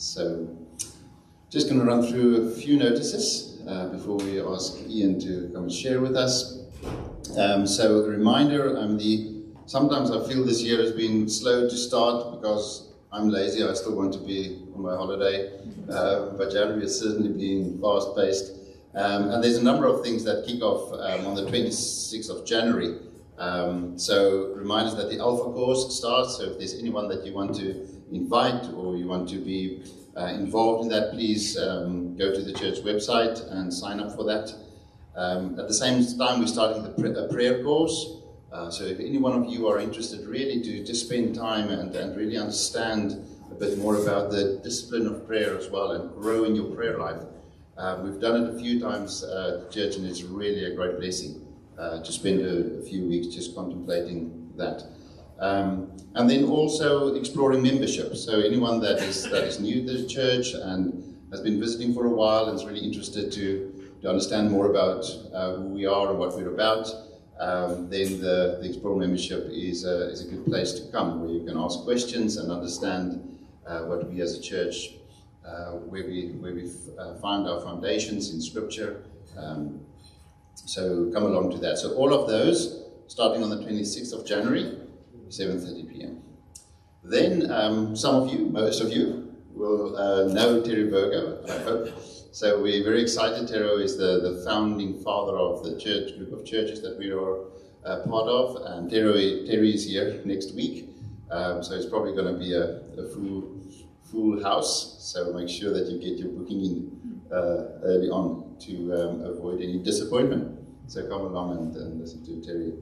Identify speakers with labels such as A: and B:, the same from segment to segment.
A: So, just going to run through a few notices uh, before we ask Ian to come and share with us. Um, so, a reminder I'm the sometimes I feel this year has been slow to start because I'm lazy. I still want to be on my holiday. Uh, but January has certainly been fast paced. Um, and there's a number of things that kick off um, on the 26th of January. Um, so, reminders that the Alpha course starts. So, if there's anyone that you want to invite or you want to be uh, involved in that, please um, go to the church website and sign up for that. Um, at the same time, we're starting the prayer course. Uh, so if any one of you are interested really to, to spend time and, and really understand a bit more about the discipline of prayer as well and grow in your prayer life, uh, we've done it a few times uh, at church and it's really a great blessing uh, to spend a, a few weeks just contemplating that. Um, and then also exploring membership. So anyone that is that is new to the church and has been visiting for a while and is really interested to, to understand more about uh, who we are and what we're about, um, then the, the Explore membership is a, is a good place to come where you can ask questions and understand uh, what we as a church, uh, where we, where we uh, find our foundations in Scripture. Um, so come along to that. So all of those, starting on the 26th of January, 7.30 p.m. Then um, some of you, most of you, will uh, know Terry Virgo, I hope. So we're very excited. Terry is the, the founding father of the church group of churches that we are uh, part of, and Terry, Terry is here next week. Um, so it's probably going to be a, a, full, full house. So make sure that you get your booking in uh, early on to um, avoid any disappointment. So come along and, and listen to Terry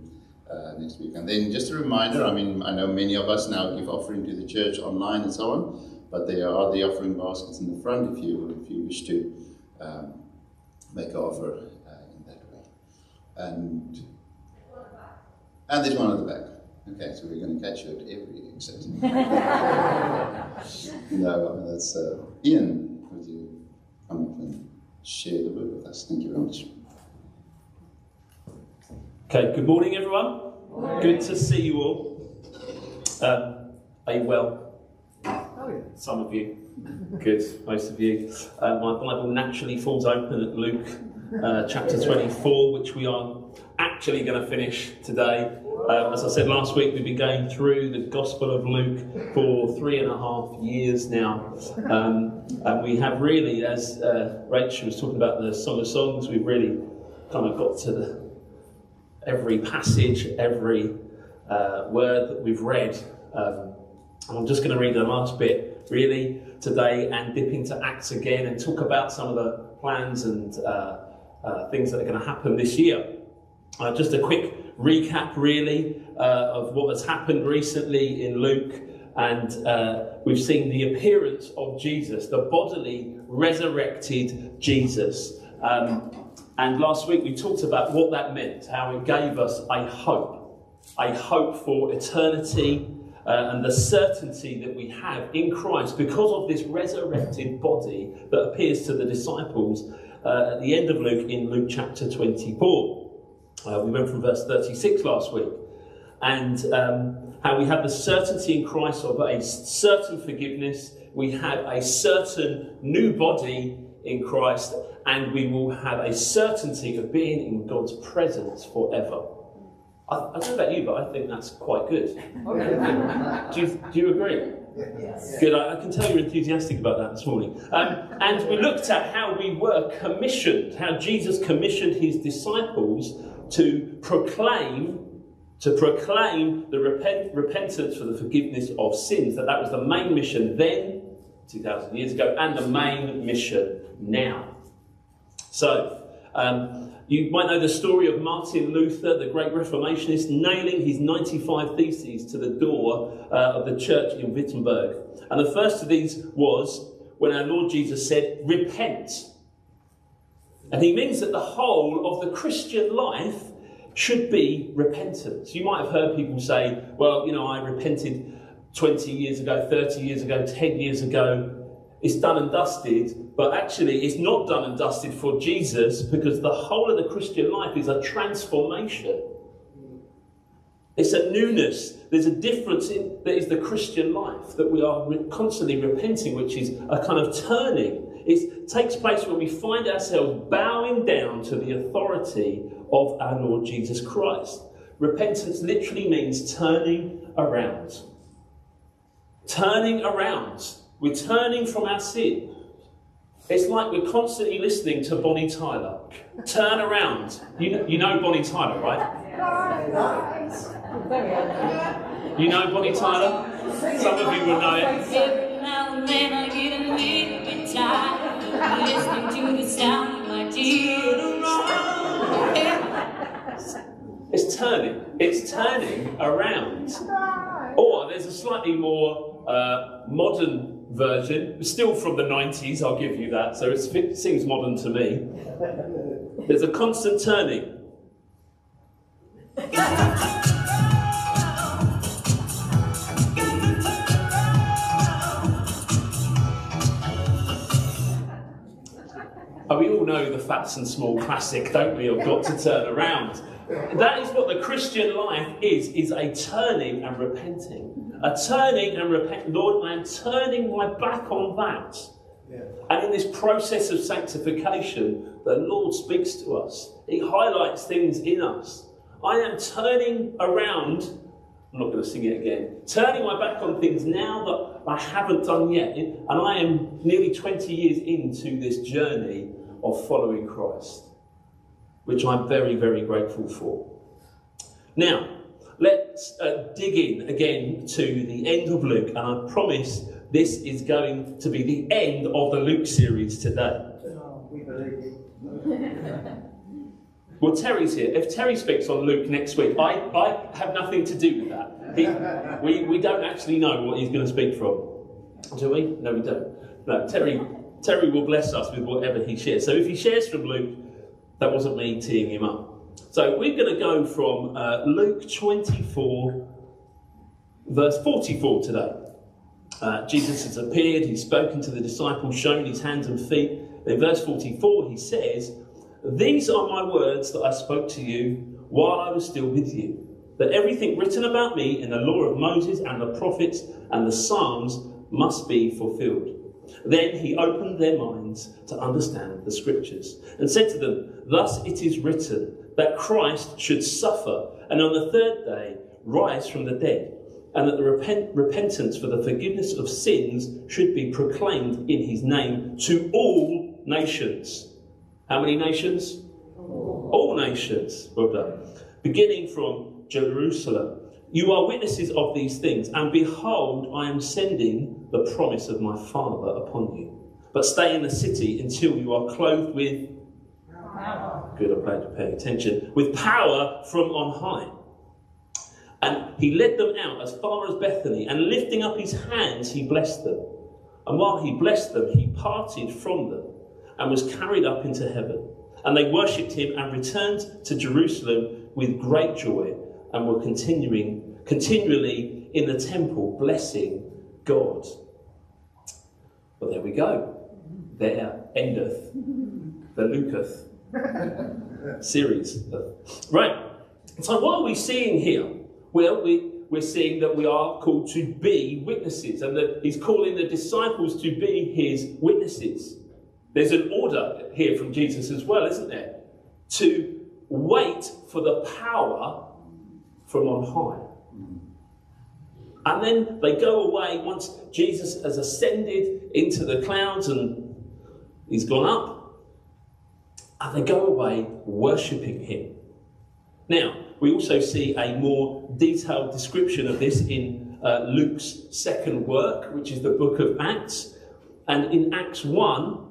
A: uh, next week. And then just a reminder, I mean, I know many of us now give offering to the church online and so on, but there are the offering baskets in the front if you, if you wish to um, make an offer uh, in that way. And, and there's one at the back. Okay, so we're going to catch you at every exit. no, that's uh, Ian. Would you come up and share the word with us? Thank you very much.
B: Okay, good morning, everyone. Morning. Good to see you all. Um, are you well?
C: Oh, yeah.
B: Some of you. Good, most of you. Uh, my Bible naturally falls open at Luke uh, chapter 24, which we are actually going to finish today. Uh, as I said last week, we've been going through the Gospel of Luke for three and a half years now. Um, and we have really, as uh, Rachel was talking about the Song of Songs, we've really kind of got to the every passage, every uh, word that we've read. Um, I'm just going to read the last bit really today and dip into Acts again and talk about some of the plans and uh, uh, things that are going to happen this year. Uh, just a quick recap, really, uh, of what has happened recently in Luke. And uh, we've seen the appearance of Jesus, the bodily resurrected Jesus. Um, and last week we talked about what that meant, how it gave us a hope, a hope for eternity uh, and the certainty that we have in Christ because of this resurrected body that appears to the disciples uh, at the end of Luke in Luke chapter 24. Uh, we went from verse 36 last week. And um, how we have the certainty in Christ of a certain forgiveness, we have a certain new body in Christ, and we will have a certainty of being in God's presence forever. I, I don't know about you, but I think that's quite good. do, you, do you agree? Yes. Good. I, I, can tell you're enthusiastic about that this morning. Um, and we looked at how we were commissioned, how Jesus commissioned his disciples to proclaim to proclaim the repent, repentance for the forgiveness of sins. That that was the main mission then, 2,000 years ago, and the main mission now. So, um, you might know the story of Martin Luther, the great Reformationist, nailing his 95 Theses to the door uh, of the church in Wittenberg. And the first of these was when our Lord Jesus said, Repent. And he means that the whole of the Christian life should be repentance. You might have heard people say, Well, you know, I repented 20 years ago, 30 years ago, 10 years ago it's done and dusted, but actually it's not done and dusted for Jesus because the whole of the Christian life is a transformation. It's a newness. There's a difference in that is the Christian life that we are re- constantly repenting, which is a kind of turning. It takes place when we find ourselves bowing down to the authority of our Lord Jesus Christ. Repentance literally means turning around. Turning around. We're turning from our sin. It's like we're constantly listening to Bonnie Tyler. Turn around. You know, you know Bonnie Tyler, right? You know Bonnie Tyler? Some of you will know it.
C: Every now and then I get a little bit tired listening to the sound of my tears.
B: It's turning. It's turning around. Or there's a slightly more uh, modern version, still from the 90s, I'll give you that, so it seems modern to me. There's a constant turning. Oh, we all know the Phats and Small classic, don't we? Of got to turn around. That is what the Christian life is, is a turning and repenting. A turning and repent. Lord, I am turning my back on that. And in this process of sanctification, the Lord speaks to us. He highlights things in us. I am turning around. I'm not going to sing it again. Turning my back on things now that I haven't done yet. And I am nearly 20 years into this journey of following Christ, which I'm very, very grateful for. Now, let's uh, dig in again to the end of Luke, and I promise this is going to be the end of the Luke series today. Well, Terry's here. If Terry speaks on Luke next week, I, I have nothing to do with that. He, we, we don't actually know what he's going to speak from. Do we? No, we don't. No, Terry, Terry will bless us with whatever he shares. So if he shares from Luke, that wasn't me teeing him up. So we're going to go from uh, Luke 24, verse 44 today. Uh, Jesus has appeared, he's spoken to the disciples, shown his hands and feet. In verse 44, he says, These are my words that I spoke to you while I was still with you. That everything written about me in the law of Moses and the prophets and the Psalms must be fulfilled. Then he opened their minds to understand the scriptures and said to them, Thus it is written that Christ should suffer and on the third day rise from the dead, and that the repent- repentance for the forgiveness of sins should be proclaimed in his name to all nations. How many nations? All nations. Well done. Beginning from Jerusalem. You are witnesses of these things, and behold, I am sending the promise of my Father upon you. But stay in the city until you are clothed with power. Good, I'm glad you're paying attention. With power from on high. And he led them out as far as Bethany, and lifting up his hands, he blessed them. And while he blessed them, he parted from them and was carried up into heaven. And they worshipped him and returned to Jerusalem with great joy and were continuing continually in the temple blessing God. Well, there we go. There endeth the Lucas series. Right. So what are we seeing here? Well, we, we're seeing that we are called to be witnesses, and that he's calling the disciples to be his witnesses. There's an order here from Jesus as well, isn't there? To wait for the power from on high. And then they go away once Jesus has ascended into the clouds and he's gone up. And they go away worshipping him. Now, we also see a more detailed description of this in uh, Luke's second work, which is the book of Acts. And in Acts 1,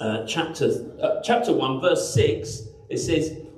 B: uh, chapter, uh, chapter 1, verse 6, it says,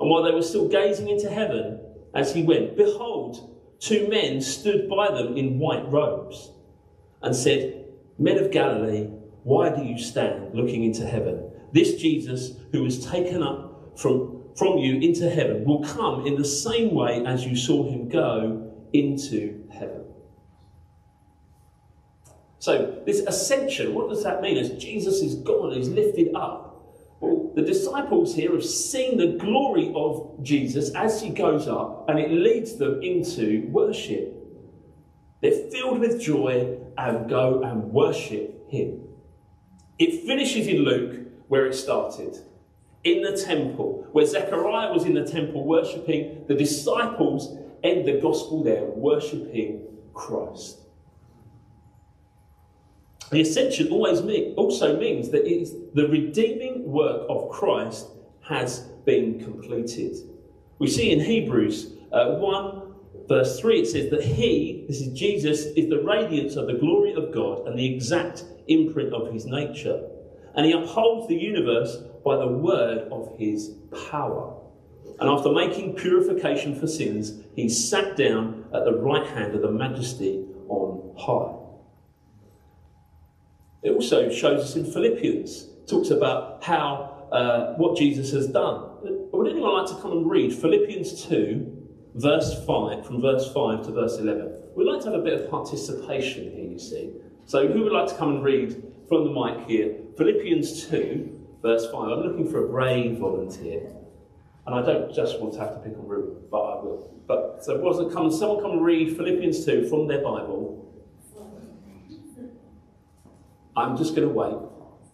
B: And while they were still gazing into heaven as he went, behold, two men stood by them in white robes and said, Men of Galilee, why do you stand looking into heaven? This Jesus, who was taken up from, from you into heaven, will come in the same way as you saw him go into heaven. So, this ascension, what does that mean? As Jesus is gone, he's lifted up. Well, the disciples here have seen the glory of Jesus as he goes up, and it leads them into worship. They're filled with joy and go and worship him. It finishes in Luke where it started in the temple, where Zechariah was in the temple worshipping, the disciples end the gospel there worshipping Christ. The ascension always mean, also means that the redeeming work of Christ has been completed. We see in Hebrews uh, 1 verse 3 it says that he, this is Jesus, is the radiance of the glory of God and the exact imprint of his nature. And he upholds the universe by the word of his power. And after making purification for sins, he sat down at the right hand of the majesty on high. It also shows us in Philippians, talks about how uh, what Jesus has done. Would anyone like to come and read Philippians 2, verse 5, from verse 5 to verse 11? We'd like to have a bit of participation here, you see. So, who would like to come and read from the mic here? Philippians 2, verse 5. I'm looking for a brave volunteer. And I don't just want to have to pick on Ruben, but I will. But so, was it come? Someone come and read Philippians 2 from their Bible I'm just going to wait.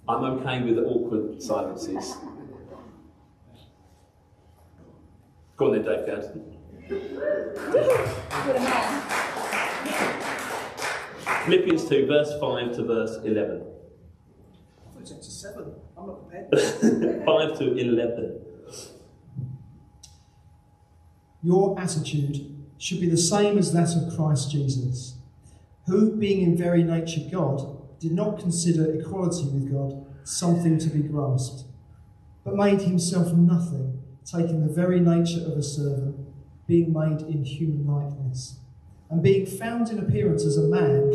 B: I'm okay with awkward silences. Go on then, Dave Gadsden. Philippians 2, verse 5 to verse 11.
D: It's to 7. I'm not prepared.
B: 5 to 11.
D: Your attitude should be the same as that of Christ Jesus, who, being in very nature God, did not consider equality with God something to be grasped, but made himself nothing, taking the very nature of a servant, being made in human likeness. And being found in appearance as a man,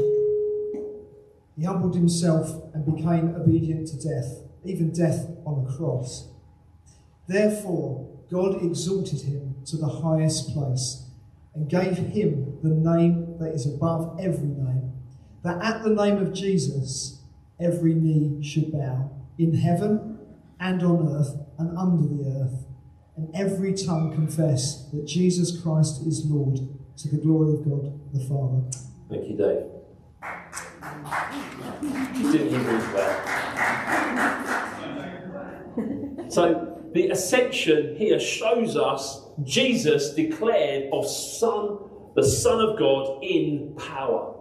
D: he humbled himself and became obedient to death, even death on the cross. Therefore, God exalted him to the highest place and gave him the name that is above every name that at the name of Jesus, every knee should bow in heaven and on earth and under the earth, and every tongue confess that Jesus Christ is Lord to the glory of God the Father.
B: Thank you, Dave. You did Hebrews well. So the ascension here shows us Jesus declared of Son, the Son of God in power.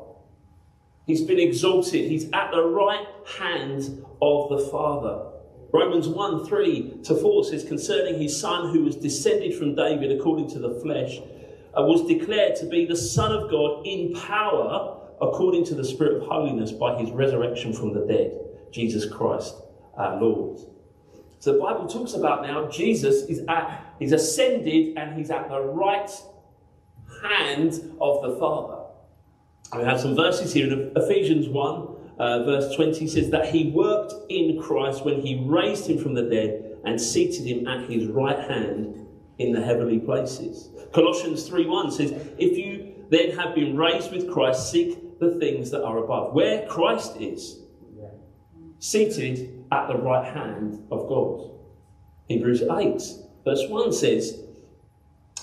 B: He's been exalted. He's at the right hand of the Father. Romans 1 3 to 4 says, concerning his son who was descended from David according to the flesh, uh, was declared to be the Son of God in power according to the Spirit of holiness by his resurrection from the dead, Jesus Christ our Lord. So the Bible talks about now Jesus is at, he's ascended and he's at the right hand of the Father. We have some verses here in Ephesians 1, uh, verse 20 says that he worked in Christ when he raised him from the dead and seated him at his right hand in the heavenly places. Colossians 3:1 says, If you then have been raised with Christ, seek the things that are above, where Christ is, seated at the right hand of God. Hebrews 8, verse 1 says,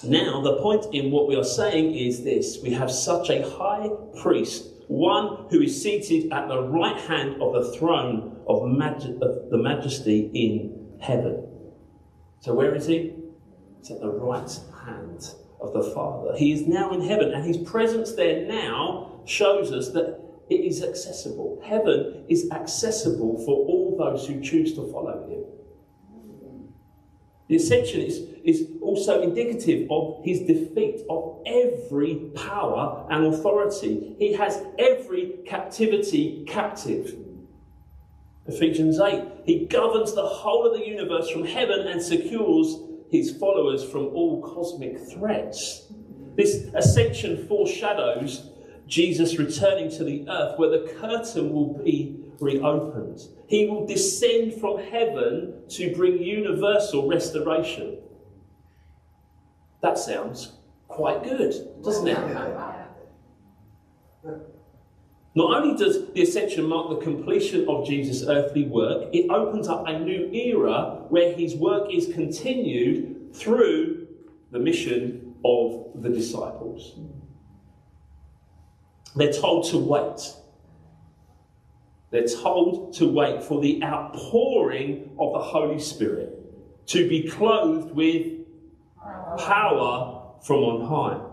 B: now, the point in what we are saying is this we have such a high priest, one who is seated at the right hand of the throne of, of the majesty in heaven. So, where is he? It's at the right hand of the Father. He is now in heaven, and his presence there now shows us that it is accessible. Heaven is accessible for all those who choose to follow him. The ascension is, is also indicative of his defeat of every power and authority. He has every captivity captive. Ephesians 8, he governs the whole of the universe from heaven and secures his followers from all cosmic threats. This ascension foreshadows Jesus returning to the earth where the curtain will be reopened. He will descend from heaven to bring universal restoration. That sounds quite good, doesn't it? Not only does the ascension mark the completion of Jesus' earthly work, it opens up a new era where his work is continued through the mission of the disciples. They're told to wait. They're told to wait for the outpouring of the Holy Spirit, to be clothed with power from on high.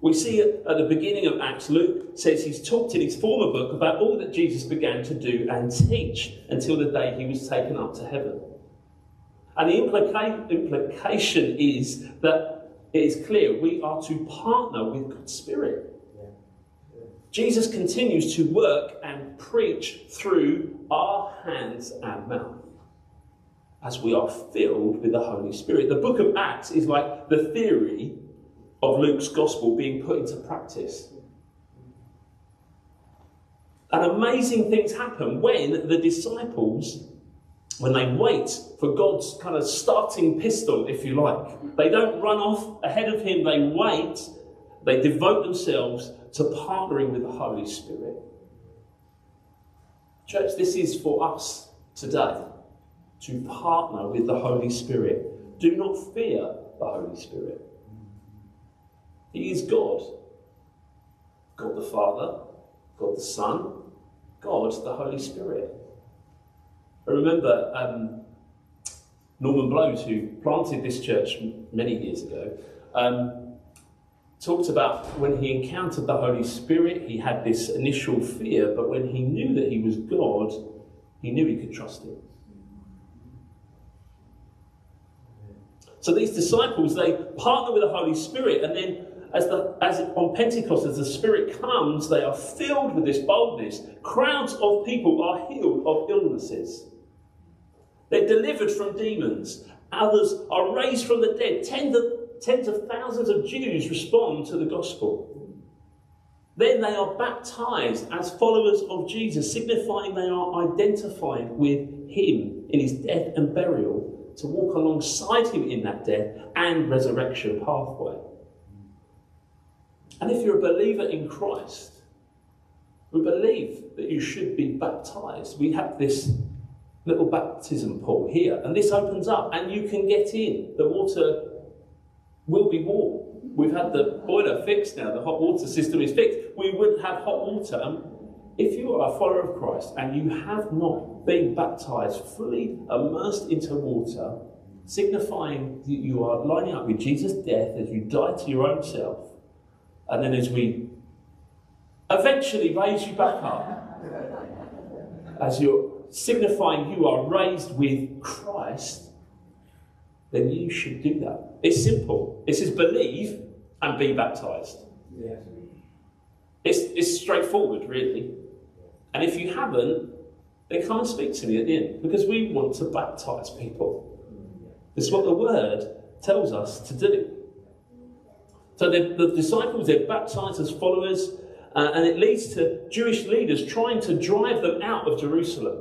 B: We see at the beginning of Acts, Luke says he's talked in his former book about all that Jesus began to do and teach until the day he was taken up to heaven. And the implica- implication is that it is clear we are to partner with God's Spirit. Jesus continues to work and preach through our hands and mouth as we are filled with the Holy Spirit. The book of Acts is like the theory of Luke's gospel being put into practice. And amazing things happen when the disciples, when they wait for God's kind of starting pistol, if you like, they don't run off ahead of Him, they wait, they devote themselves to partnering with the Holy Spirit. Church, this is for us today to partner with the Holy Spirit. Do not fear the Holy Spirit. He is God. God the Father, God the Son, God the Holy Spirit. I remember um, Norman Blows, who planted this church many years ago, um, talked about when he encountered the Holy Spirit, he had this initial fear, but when he knew that he was God, he knew he could trust him. So these disciples, they partner with the Holy Spirit, and then as, the, as on Pentecost, as the Spirit comes, they are filled with this boldness. Crowds of people are healed of illnesses. They're delivered from demons. Others are raised from the dead. Tens of, tens of thousands of Jews respond to the gospel. Then they are baptized as followers of Jesus, signifying they are identified with him in his death and burial to walk alongside him in that death and resurrection pathway. And if you're a believer in Christ, we believe that you should be baptized. We have this little baptism pool here, and this opens up, and you can get in. The water will be warm. We've had the boiler fixed now, the hot water system is fixed. We would have hot water. If you are a follower of Christ and you have not been baptized, fully immersed into water, signifying that you are lining up with Jesus' death as you die to your own self, and then as we eventually raise you back up, as you're signifying you are raised with Christ, then you should do that. It's simple. It says believe and be baptized.
E: Yeah.
B: It's, it's straightforward, really. And if you haven't, then come and speak to me at the end because we want to baptize people. It's what the word tells us to do. So the, the disciples, they're baptized as followers, uh, and it leads to Jewish leaders trying to drive them out of Jerusalem.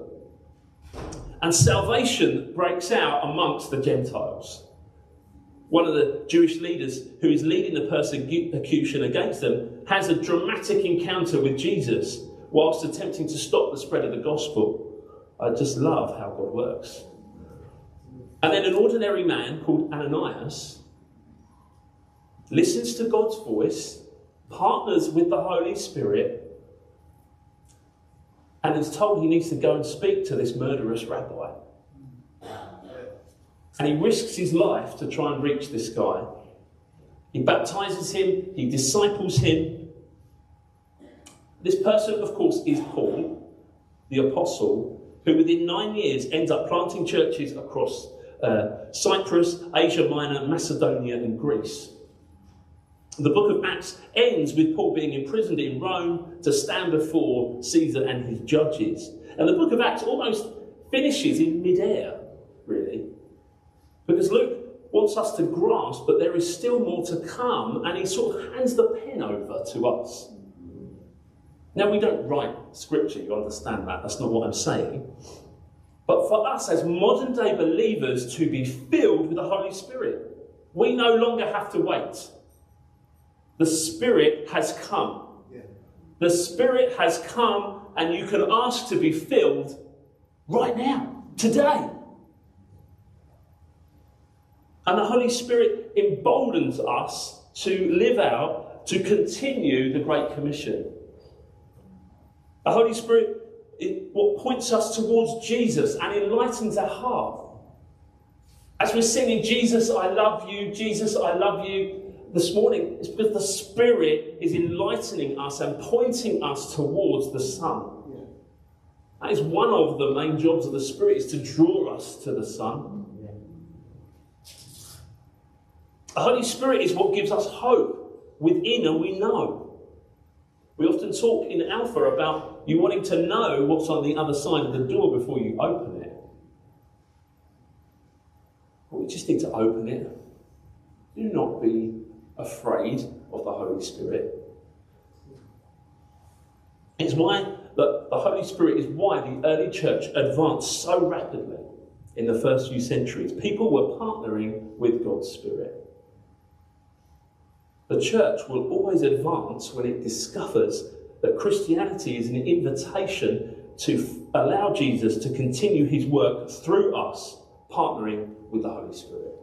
B: And salvation breaks out amongst the Gentiles. One of the Jewish leaders who is leading the persecution against them has a dramatic encounter with Jesus whilst attempting to stop the spread of the gospel. I just love how God works. And then an ordinary man called Ananias listens to God's voice, partners with the Holy Spirit, and is told he needs to go and speak to this murderous rabbi. And he risks his life to try and reach this guy. He baptizes him, he disciples him. This person, of course, is Paul, the apostle, who within nine years ends up planting churches across uh, Cyprus, Asia Minor, Macedonia, and Greece. The book of Acts ends with Paul being imprisoned in Rome to stand before Caesar and his judges. And the book of Acts almost finishes in midair, really. Because Luke wants us to grasp, that there is still more to come, and he sort of hands the pen over to us. Now, we don't write scripture, you understand that, that's not what I'm saying. But for us as modern day believers to be filled with the Holy Spirit, we no longer have to wait. The Spirit has come. The Spirit has come, and you can ask to be filled right now, today. And the Holy Spirit emboldens us to live out, to continue the Great Commission. The Holy Spirit it, what points us towards Jesus and enlightens our heart. As we're singing, Jesus, I love you, Jesus, I love you, this morning, it's because the Spirit is enlightening us and pointing us towards the Son. That is one of the main jobs of the Spirit, is to draw us to the Son. The Holy Spirit is what gives us hope within and we know. We often talk in Alpha about you wanting to know what's on the other side of the door before you open it. But we just need to open it. Do not be afraid of the Holy Spirit. It's why the, the Holy Spirit is why the early church advanced so rapidly in the first few centuries. People were partnering with God's Spirit. The church will always advance when it discovers that Christianity is an invitation to allow Jesus to continue his work through us, partnering with the Holy Spirit.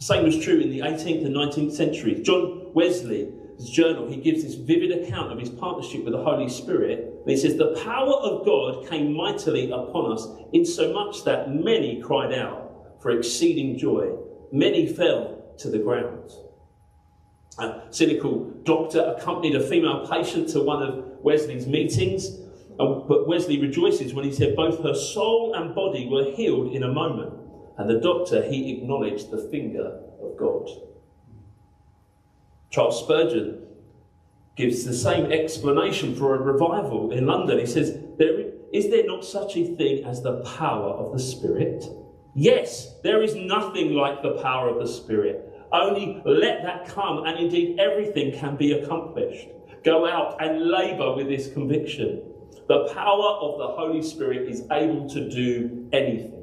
B: The same was true in the 18th and 19th centuries. John Wesley's journal, he gives this vivid account of his partnership with the Holy Spirit. And he says, The power of God came mightily upon us, insomuch that many cried out for exceeding joy. Many fell to the ground. A cynical doctor accompanied a female patient to one of Wesley's meetings, but Wesley rejoices when he said both her soul and body were healed in a moment. And the doctor, he acknowledged the finger of God. Charles Spurgeon gives the same explanation for a revival in London. He says, there, Is there not such a thing as the power of the Spirit? Yes, there is nothing like the power of the Spirit. Only let that come, and indeed everything can be accomplished. Go out and labour with this conviction. The power of the Holy Spirit is able to do anything.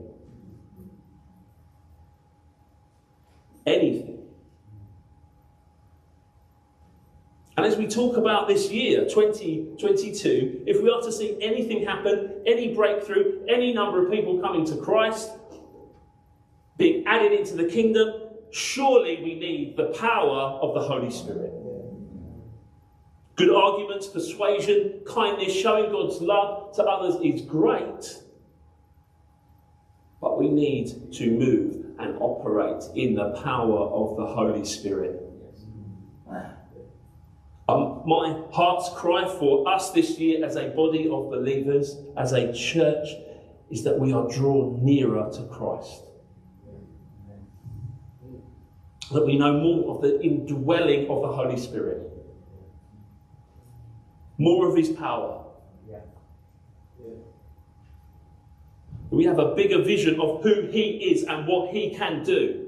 B: Anything. And as we talk about this year, 2022, if we are to see anything happen, any breakthrough, any number of people coming to Christ, being added into the kingdom, surely we need the power of the Holy Spirit. Good arguments, persuasion, kindness, showing God's love to others is great. But we need to move operate in the power of the Holy Spirit. Um, my heart's cry for us this year as a body of believers, as a church, is that we are drawn nearer to Christ that we know more of the indwelling of the Holy Spirit, more of His power. Yeah. Yeah. We have a bigger vision of who He is and what He can do.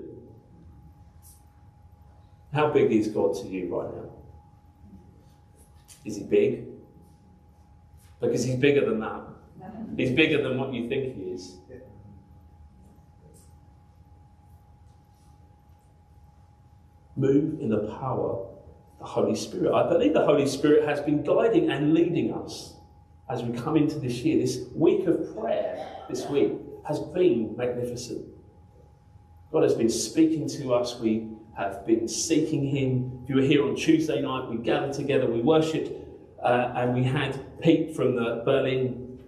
B: How big is God to you right now? Is He big? Because He's bigger than that. He's bigger than what you think He is. move in the power the Holy Spirit. I believe the Holy Spirit has been guiding and leading us as we come into this year. This week of prayer this week has been magnificent. God has been speaking to us. We have been seeking Him. If you were here on Tuesday night, we gathered together, we worshipped, uh, and we had Pete from the Berlin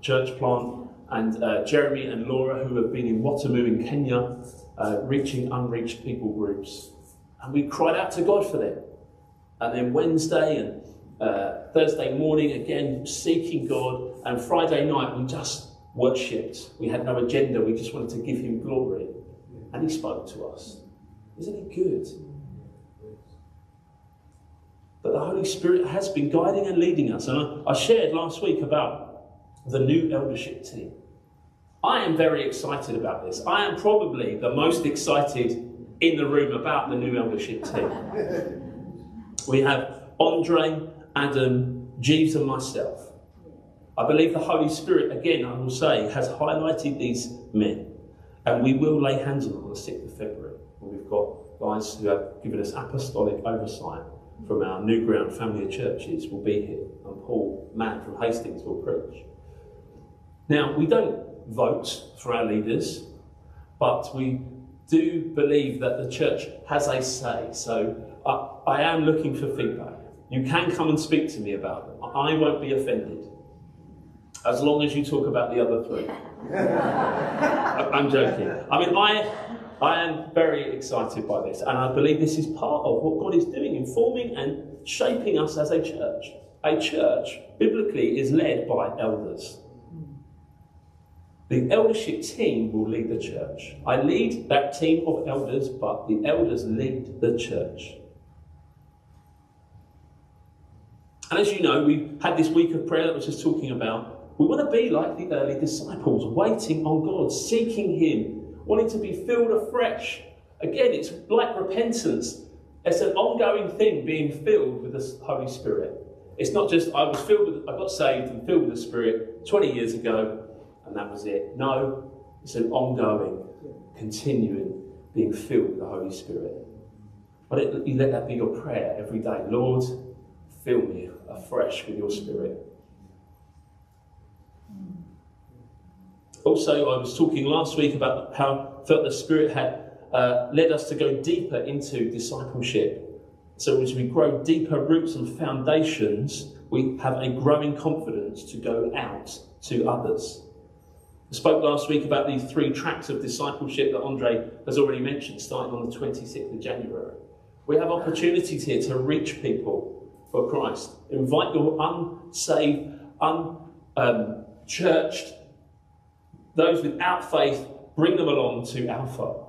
B: church plant and uh, Jeremy and Laura, who have been in Watamu in Kenya, uh, reaching unreached people groups. And we cried out to God for them. And then Wednesday and uh, Thursday morning, again, seeking God. And Friday night, we just worshipped. We had no agenda, we just wanted to give Him glory. And He spoke to us. Isn't it good? But the Holy Spirit has been guiding and leading us. And I, I shared last week about the new eldership team. I am very excited about this. I am probably the most excited in the room about the new eldership team. We have Andre, Adam, Jeeves, and myself. I believe the Holy Spirit, again, I will say, has highlighted these men, and we will lay hands on them on the 6th of February. We've got guys who have given us apostolic oversight from our New Ground family of churches will be here, and Paul Mann from Hastings will preach. Now, we don't vote for our leaders, but we do believe that the church has a say. So I, I am looking for feedback. You can come and speak to me about them. I won't be offended. As long as you talk about the other three. I'm joking. I mean, I, I am very excited by this, and I believe this is part of what God is doing in forming and shaping us as a church. A church, biblically, is led by elders. The eldership team will lead the church. I lead that team of elders, but the elders lead the church. And as you know, we had this week of prayer that was just talking about. We want to be like the early disciples, waiting on God, seeking Him, wanting to be filled afresh. Again, it's like repentance. It's an ongoing thing being filled with the Holy Spirit. It's not just I was filled with, I got saved and filled with the Spirit 20 years ago, and that was it. No, it's an ongoing, continuing being filled with the Holy Spirit. But you let that be your prayer every day. Lord, fill me afresh with your Spirit. Also, I was talking last week about how I felt the Spirit had uh, led us to go deeper into discipleship. So, as we grow deeper roots and foundations, we have a growing confidence to go out to others. I spoke last week about these three tracks of discipleship that Andre has already mentioned, starting on the 26th of January. We have opportunities here to reach people for Christ. Invite your unsaved, unchurched, those without faith, bring them along to Alpha.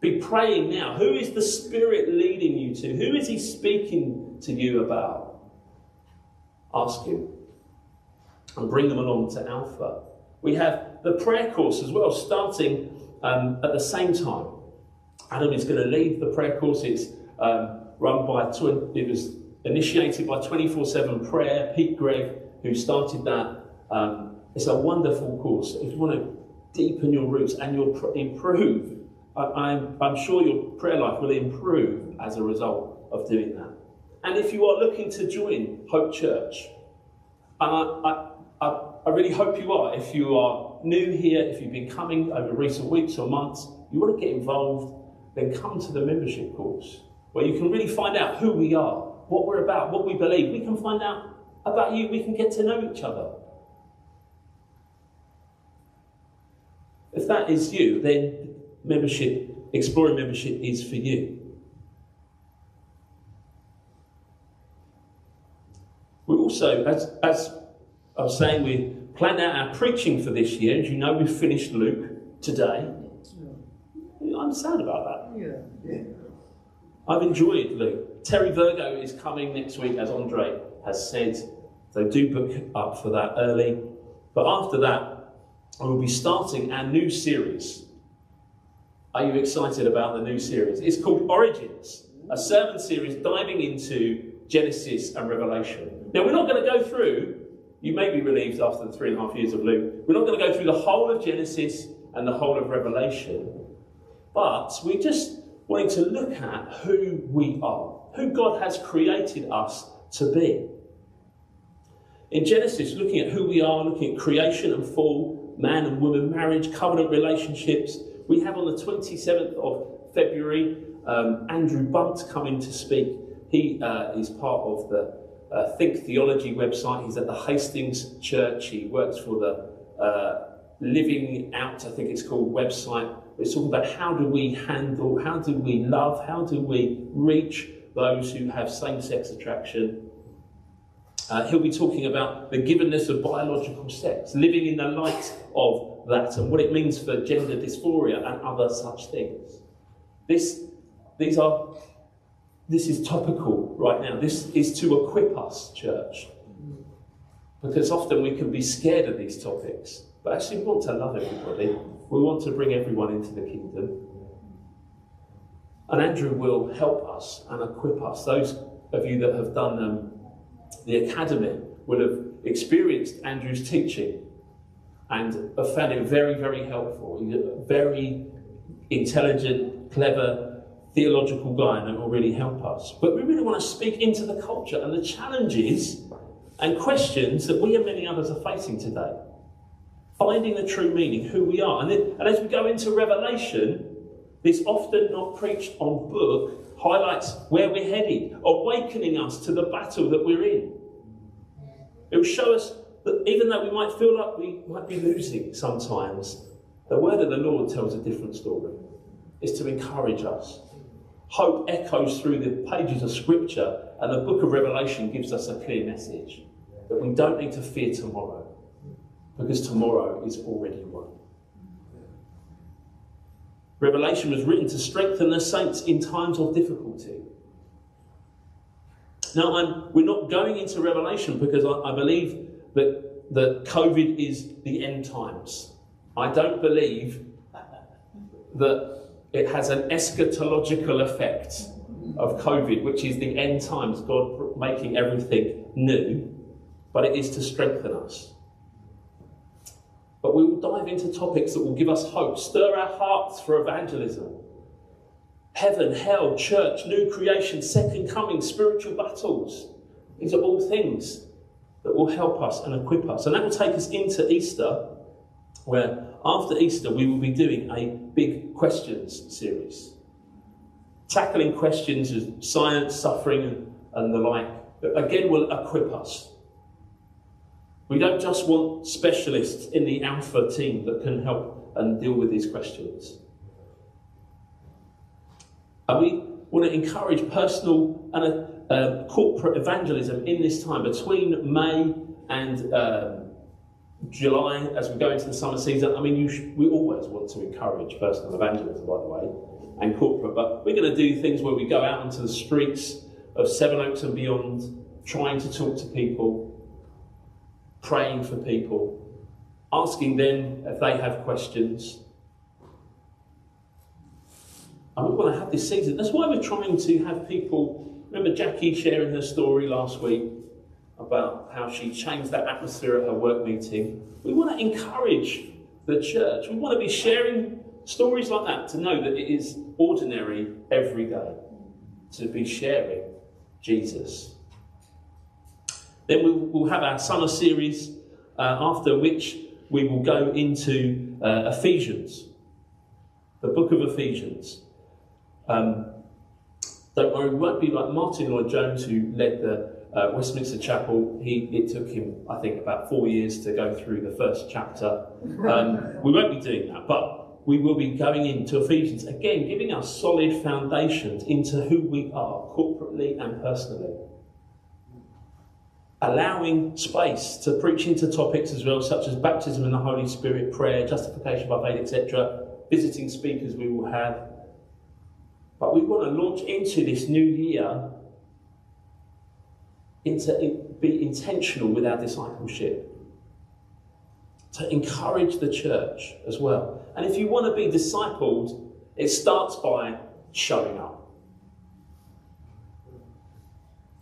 B: Be praying now. Who is the Spirit leading you to? Who is He speaking to you about? Ask Him. And bring them along to Alpha. We have the prayer course as well, starting um, at the same time. Adam is going to lead the prayer course. It's um, run by, tw- it was initiated by 24 7 prayer. Pete Greig, who started that. Um, it's a wonderful course. If you want to deepen your roots and you'll pr- improve, I, I'm, I'm sure your prayer life will improve as a result of doing that. And if you are looking to join Hope Church, and I, I, I, I really hope you are, if you are new here, if you've been coming over recent weeks or months, you want to get involved, then come to the membership course where you can really find out who we are, what we're about, what we believe. We can find out about you, we can get to know each other. If that is you, then membership, exploring membership is for you. We also, as, as I was saying, we planned out our preaching for this year. As you know, we finished Luke today. I'm sad about that. Yeah, I've enjoyed Luke. Terry Virgo is coming next week, as Andre has said. So do book up for that early. But after that, I will be starting our new series. Are you excited about the new series? It's called Origins, a sermon series diving into Genesis and Revelation. Now, we're not going to go through, you may be relieved after the three and a half years of Luke, we're not going to go through the whole of Genesis and the whole of Revelation, but we're just wanting to look at who we are, who God has created us to be. In Genesis, looking at who we are, looking at creation and fall, man and woman, marriage, covenant relationships, we have on the 27th of February um, Andrew Bunt coming to speak. He uh, is part of the uh, Think Theology website. He's at the Hastings Church. He works for the uh, Living Out, I think it's called, website. It's talking about how do we handle, how do we love, how do we reach those who have same sex attraction. Uh, he'll be talking about the givenness of biological sex, living in the light of that, and what it means for gender dysphoria and other such things. This, these are, this is topical right now. This is to equip us, church, because often we can be scared of these topics. But actually, we want to love everybody. We want to bring everyone into the kingdom. And Andrew will help us and equip us. Those of you that have done um, the academy will have experienced Andrew's teaching and have found it very, very helpful. He's a very intelligent, clever, theological guy, and it will really help us. But we really want to speak into the culture and the challenges and questions that we and many others are facing today. Finding the true meaning, who we are. And, then, and as we go into Revelation, this often not preached on book highlights where we're headed, awakening us to the battle that we're in. It will show us that even though we might feel like we might be losing sometimes, the word of the Lord tells a different story. It's to encourage us. Hope echoes through the pages of Scripture, and the book of Revelation gives us a clear message that we don't need to fear tomorrow, because tomorrow is already won. Revelation was written to strengthen the saints in times of difficulty. Now, I'm, we're not going into Revelation because I, I believe that, that COVID is the end times. I don't believe that it has an eschatological effect of COVID, which is the end times, God making everything new, but it is to strengthen us. But we will dive into topics that will give us hope, stir our hearts for evangelism. Heaven, hell, church, new creation, second coming, spiritual battles. These are all things that will help us and equip us. And that will take us into Easter, where after Easter we will be doing a big questions series. Tackling questions of science, suffering, and, the like. Again, will equip us we don't just want specialists in the Alpha team that can help and deal with these questions. And we want to encourage personal and uh, uh, corporate evangelism in this time between May and um, July as we go into the summer season. I mean, sh- we always want to encourage personal evangelism, by the way, and corporate, but we're going to do things where we go out into the streets of Sevenoaks and beyond, trying to talk to people praying for people, asking them if they have questions. And we want to have this season. That's why we're trying to have people. Remember Jackie sharing her story last week about how she changed that atmosphere at her work meeting. We want to encourage the church. We want to be sharing stories like that to know that it is ordinary every day to be sharing Jesus. Then we will have our summer series, uh, after which we will go into uh, Ephesians, the book of Ephesians. Um, don't worry, we won't be like Martyn Lloyd-Jones, who led the uh, Westminster Chapel. He, it took him, I think, about four years to go through the first chapter. Um, we won't be doing that, but we will be going into Ephesians again, giving us solid foundations into who we are corporately and personally allowing space to preach into topics as well, such as baptism in the Holy Spirit, prayer, justification by faith, etc., visiting speakers we will have. But we want to launch into this new year into be intentional with our discipleship. To encourage the church as well. And if you want to be discipled, it starts by showing up.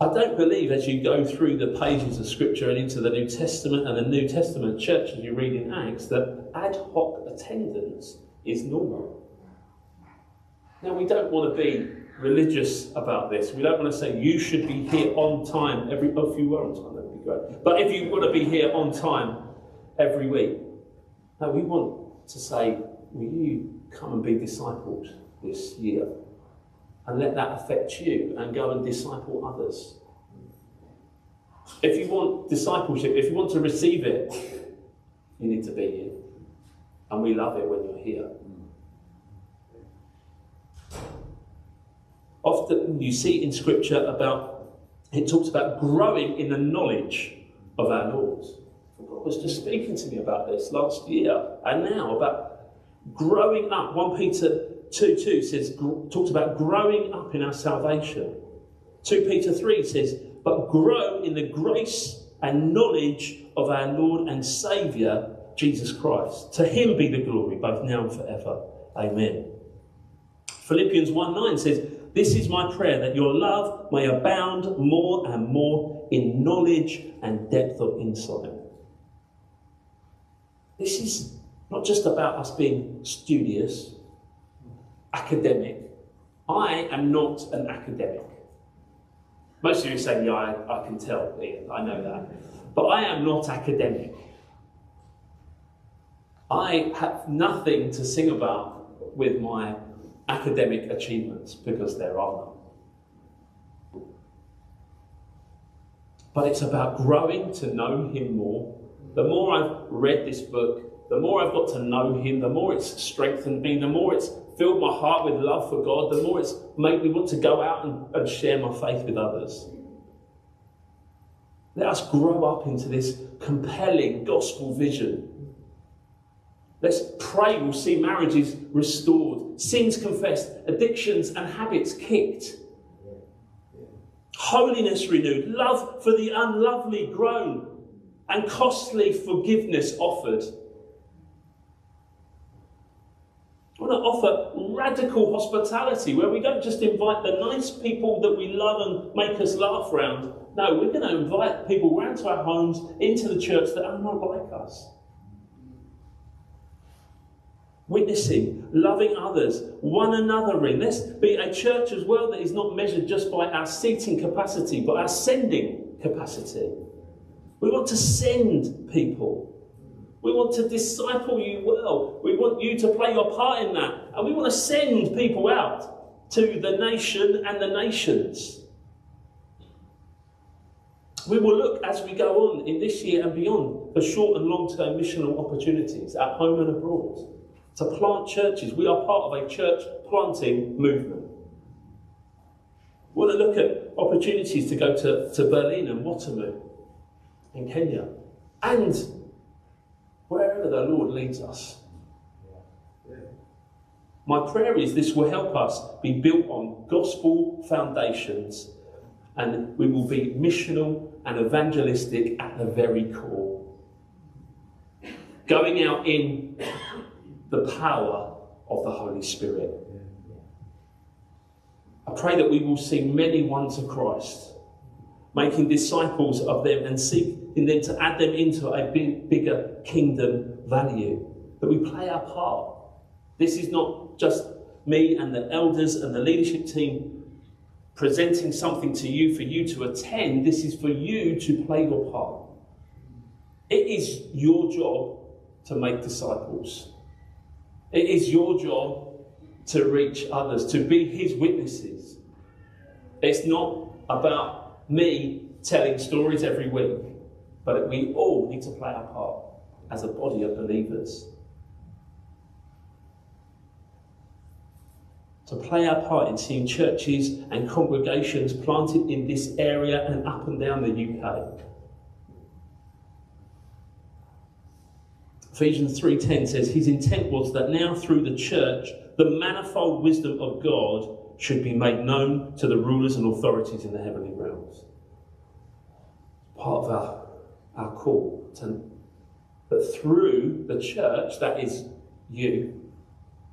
B: I don't believe as you go through the pages of Scripture and into the New Testament and the New Testament church as you read in Acts that ad hoc attendance is normal. Now, we don't want to be religious about this. We don't want to say you should be here on time every. Oh, if you were on time, that would be great. But if you want to be here on time every week, no, we want to say, will you come and be discipled this year? And let that affect you and go and disciple others. If you want discipleship, if you want to receive it, you need to be here. And we love it when you're here. Often you see in Scripture about, it talks about growing in the knowledge of our Lord. God was just speaking to me about this last year and now about growing up. 1 Peter 2 2 says, talks about growing up in our salvation. 2 Peter 3 says, but grow in the grace and knowledge of our Lord and Saviour Jesus Christ. To him be the glory, both now and forever. Amen. Philippians 1 9 says, This is my prayer that your love may abound more and more in knowledge and depth of insight. This is not just about us being studious, academic. I am not an academic. Most of you say, Yeah, I, I can tell, Ian, I know that. But I am not academic. I have nothing to sing about with my academic achievements because there are none. But it's about growing to know Him more. The more I've read this book, the more I've got to know Him, the more it's strengthened me, the more it's filled my heart with love for God, the more it's made me want to go out and, and share my faith with others. Let us grow up into this compelling gospel vision. Let's pray we'll see marriages restored, sins confessed, addictions and habits kicked, holiness renewed, love for the unlovely grown, and costly forgiveness offered. I want to offer radical hospitality where we don't just invite the nice people that we love and make us laugh round. No, we're going to invite people round to our homes, into the church that are not like us. Witnessing, loving others, one another in. Let's be a church as well that is not measured just by our seating capacity, but our sending capacity. We want to send people. We want to disciple you well. We want you to play your part in that. And we want to send people out to the nation and the nations. We will look as we go on in this year and beyond for short and long term missional opportunities at home and abroad to plant churches. We are part of a church planting movement. We want to look at opportunities to go to, to Berlin and Watamu in Kenya and Lord leads us. My prayer is this will help us be built on gospel foundations and we will be missional and evangelistic at the very core. Going out in the power of the Holy Spirit. I pray that we will see many ones of Christ, making disciples of them and seeking them to add them into a big, bigger kingdom value. That we play our part. This is not just me and the elders and the leadership team presenting something to you for you to attend. This is for you to play your part. It is your job to make disciples. It is your job to reach others, to be his witnesses. It's not about me telling stories every week, but we all need to play our part as a body of believers. To play our part in seeing churches and congregations planted in this area and up and down the UK. Ephesians 3:10 says his intent was that now through the church the manifold wisdom of God should be made known to the rulers and authorities in the heavenly realms. Part of our, our call to, that through the church, that is you,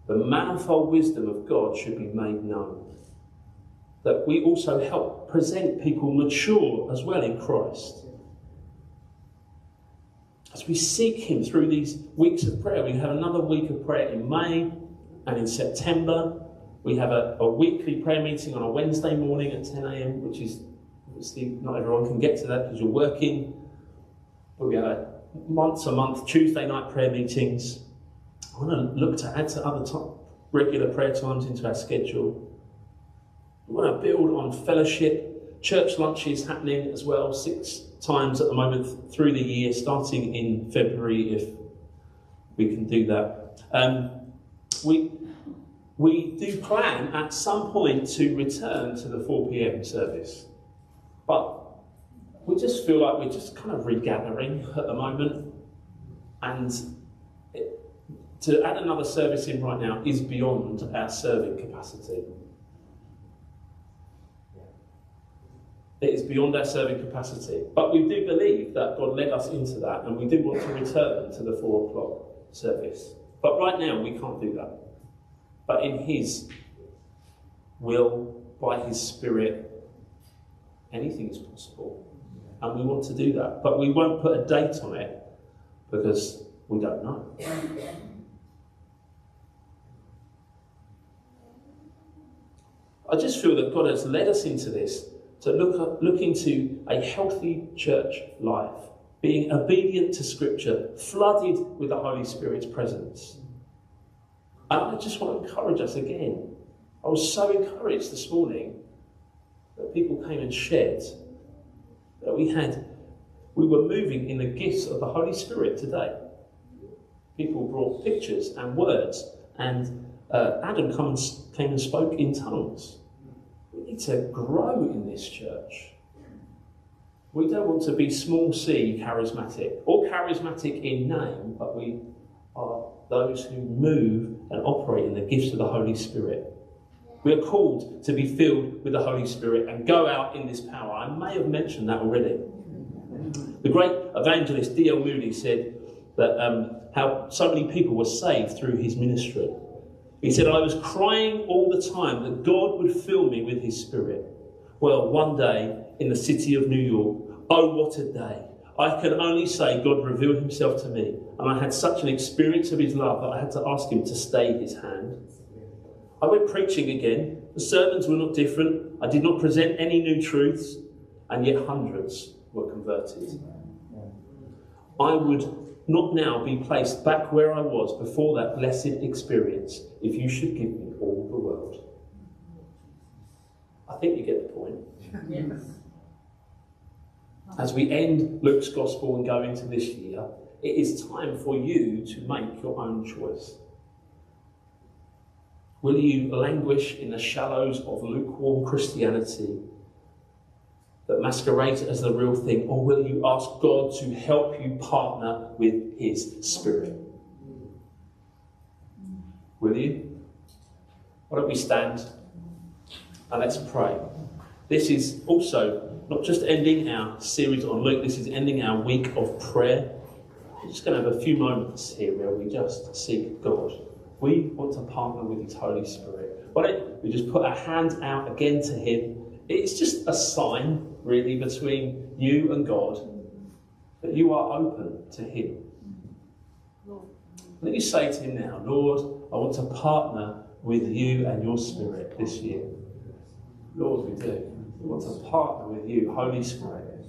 B: the manifold wisdom of God should be made known. That we also help present people mature as well in Christ as we seek Him through these weeks of prayer, we have another week of prayer in May and in September. We have a, a weekly prayer meeting on a Wednesday morning at 10 a.m., which is obviously not everyone can get to that because you're working. But we have a once a month Tuesday night prayer meetings. I want to look to add to other time, regular prayer times into our schedule. We want to build on fellowship. Church lunches happening as well, six times at the moment through the year, starting in February, if we can do that. Um, we, we do plan at some point to return to the 4 pm service, we just feel like we're just kind of regathering at the moment, and it, to add another service in right now is beyond our serving capacity. It is beyond our serving capacity. But we do believe that God led us into that and we do want to return to the four o'clock service. But right now we can't do that. But in His will, by His Spirit, anything is possible. And we want to do that. But we won't put a date on it because we don't know. I just feel that God has led us into this to look, look into a healthy church life, being obedient to Scripture, flooded with the Holy Spirit's presence. And I just want to encourage us again. I was so encouraged this morning that people came and shared that we had, we were moving in the gifts of the Holy Spirit today. People brought pictures and words, and uh, Adam come and, came and spoke in tongues. We need to grow in this church. We don't want to be small c charismatic or charismatic in name, but we are those who move and operate in the gifts of the Holy Spirit. We are called to be filled with the Holy Spirit and go out in this power. I may have mentioned that already. The great evangelist D.L. Moody said that um, how so many people were saved through his ministry. He said, I was crying all the time that God would fill me with his spirit. Well, one day in the city of New York, oh, what a day. I can only say God revealed himself to me, and I had such an experience of his love that I had to ask him to stay his hand. I went preaching again. The sermons were not different. I did not present any new truths, and yet hundreds were converted. I would not now be placed back where I was before that blessed experience if you should give me all the world. I think you get the point.
E: Yes.
B: As we end Luke's Gospel and go into this year, it is time for you to make your own choice. Will you languish in the shallows of lukewarm Christianity that masquerades as the real thing, or will you ask God to help you partner with His Spirit? Will you? Why don't we stand and let's pray? This is also not just ending our series on Luke, this is ending our week of prayer. We're just going to have a few moments here where we just seek God. We want to partner with His Holy Spirit. Why don't we just put our hands out again to Him? It's just a sign, really, between you and God that you are open to Him. Let me say to Him now, Lord, I want to partner with you and your Spirit this year. Lord, we do. We want to partner with you, Holy Spirit.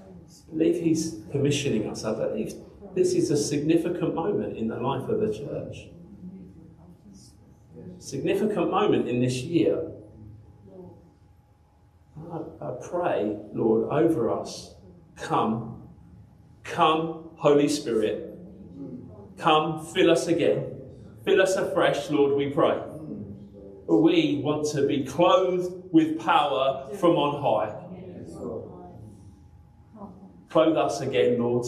B: I believe He's commissioning us. I believe this is a significant moment in the life of the church. Significant moment in this year. I, I pray, Lord, over us. Come, come, Holy Spirit. Come, fill us again. Fill us afresh, Lord, we pray. We want to be clothed with power from on high. Clothe us again, Lord.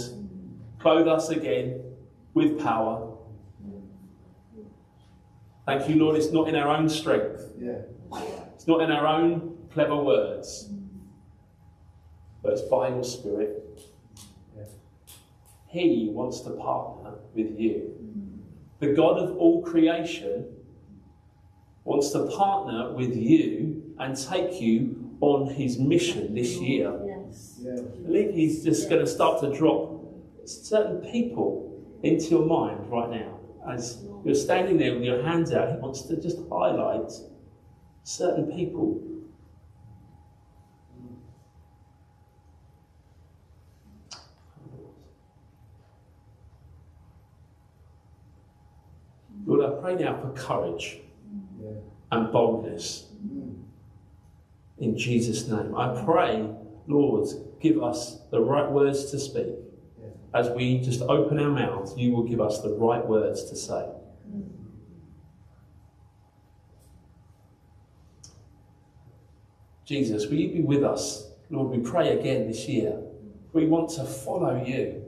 B: Clothe us again with power. Thank you, Lord. It's not in our own strength. Yeah. It's not in our own clever words. But it's by your Spirit. He wants to partner with you. Mm-hmm. The God of all creation wants to partner with you and take you on his mission this year.
E: Yes.
B: I believe he's just going to start to drop certain people into your mind right now. As you're standing there with your hands out, he wants to just highlight certain people. Lord, I pray now for courage and boldness. In Jesus' name. I pray, Lord, give us the right words to speak. As we just open our mouths, you will give us the right words to say. Jesus, will you be with us? Lord, we pray again this year. We want to follow you.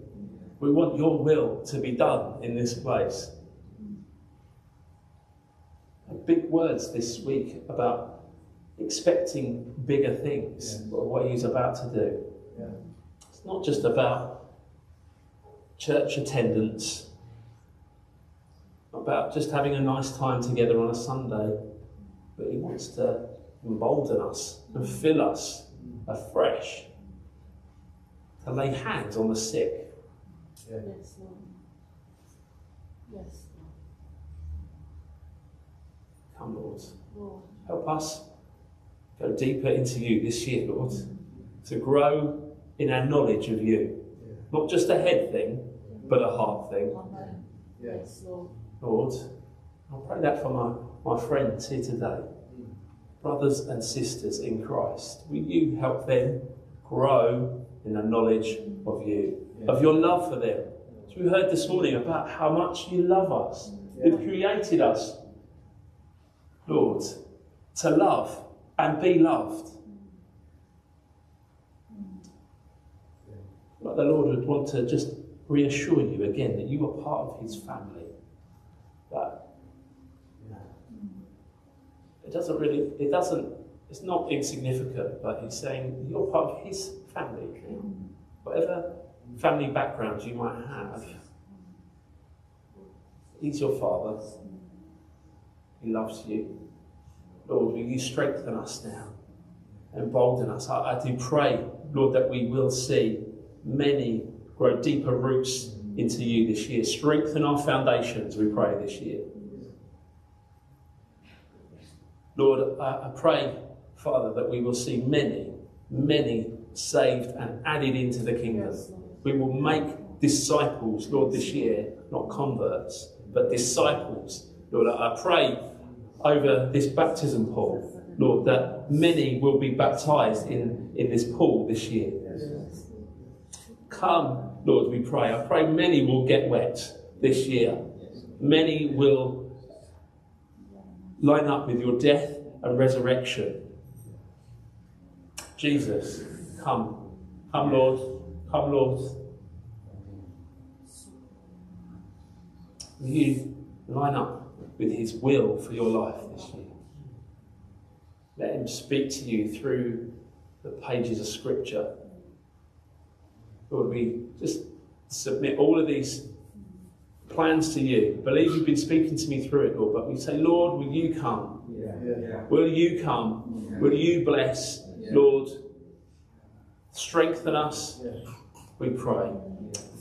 B: We want your will to be done in this place. Big words this week about expecting bigger things,
E: Yes.
B: what He's about to do.
E: Yeah.
B: It's not just about church attendance, about just having a nice time together on a Sunday, but He wants to embolden us and fill us afresh, to lay hands on the sick.
F: Yes, Lord. Yes,
B: Come, Lord.
F: Lord.
B: Help us go deeper into you this year, Lord, to grow in our knowledge of you. Not just a head thing, but a heart thing.
E: Yes.
F: Yes, Lord.
B: Lord, I pray that for my, my friends here today, mm. brothers and sisters in Christ. Will you help them grow in the knowledge of you, of your love for them? As we heard this morning about how much you love us. Mm. You've created us, Lord, to love and be loved. Mm. Like the Lord would want to just reassure you again that you are part of His family. That it doesn't really, it doesn't, it's not insignificant, but He's saying you're part of His family. Whatever family background you might have, He's your Father. He loves you. Lord, will you strengthen us now? Embolden us. I, I do pray, Lord, that we will see many grow deeper roots into you this year. Strengthen our foundations, we pray this year. Lord, I, I pray, Father, that we will see many, many saved and added into the kingdom. We will make disciples, Lord, this year, not converts, but disciples. Lord, I pray over this baptism pool, Lord, that many will be baptized in, in this pool this year. Come, Lord, we pray. I pray many will get wet this year. Many will line up with your death and resurrection. Jesus, come. Come, Lord. Come, Lord. Will you line up with His will for your life this year? Let Him speak to you through the pages of Scripture. Lord, we just submit all of these plans to you. Believe you've been speaking to me through it, Lord, but we say, Lord, will you come?
E: Yeah.
B: Will you come? Will you bless, Lord? Strengthen us, we pray.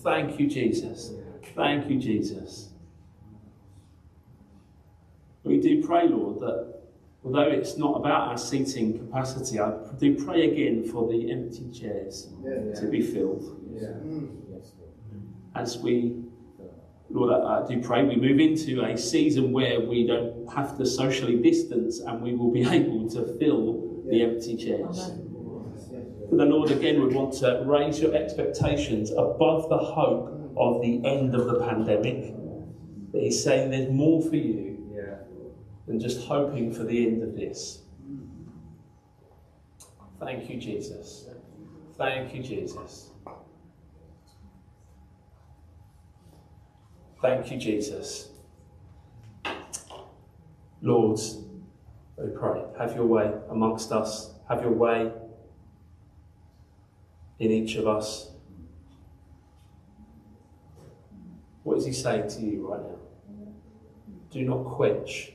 B: Thank you, Jesus. Thank you, Jesus. We do pray, Lord, that although it's not about our seating capacity, I do pray again for the empty chairs to be filled. Mm. As we, Lord, I I do pray we move into a season where we don't have to socially distance and we will be able to fill the empty chairs. But the Lord again would want to raise your expectations above the hope of the end of the pandemic. That He's saying there's more for you than just hoping for the end of this. Thank you, Jesus. Thank you, Jesus. Thank you, Jesus. Lord, we pray, have your way amongst us, have your way in each of us. What is he saying to you right now? Do not quench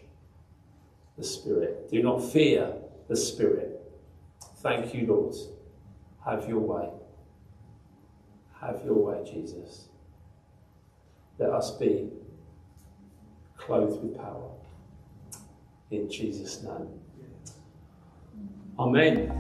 B: the Spirit. Do not fear the Spirit. Thank you, Lord. Have your way. Have your way, Jesus. Let us be clothed with power. In Jesus' name. Amen.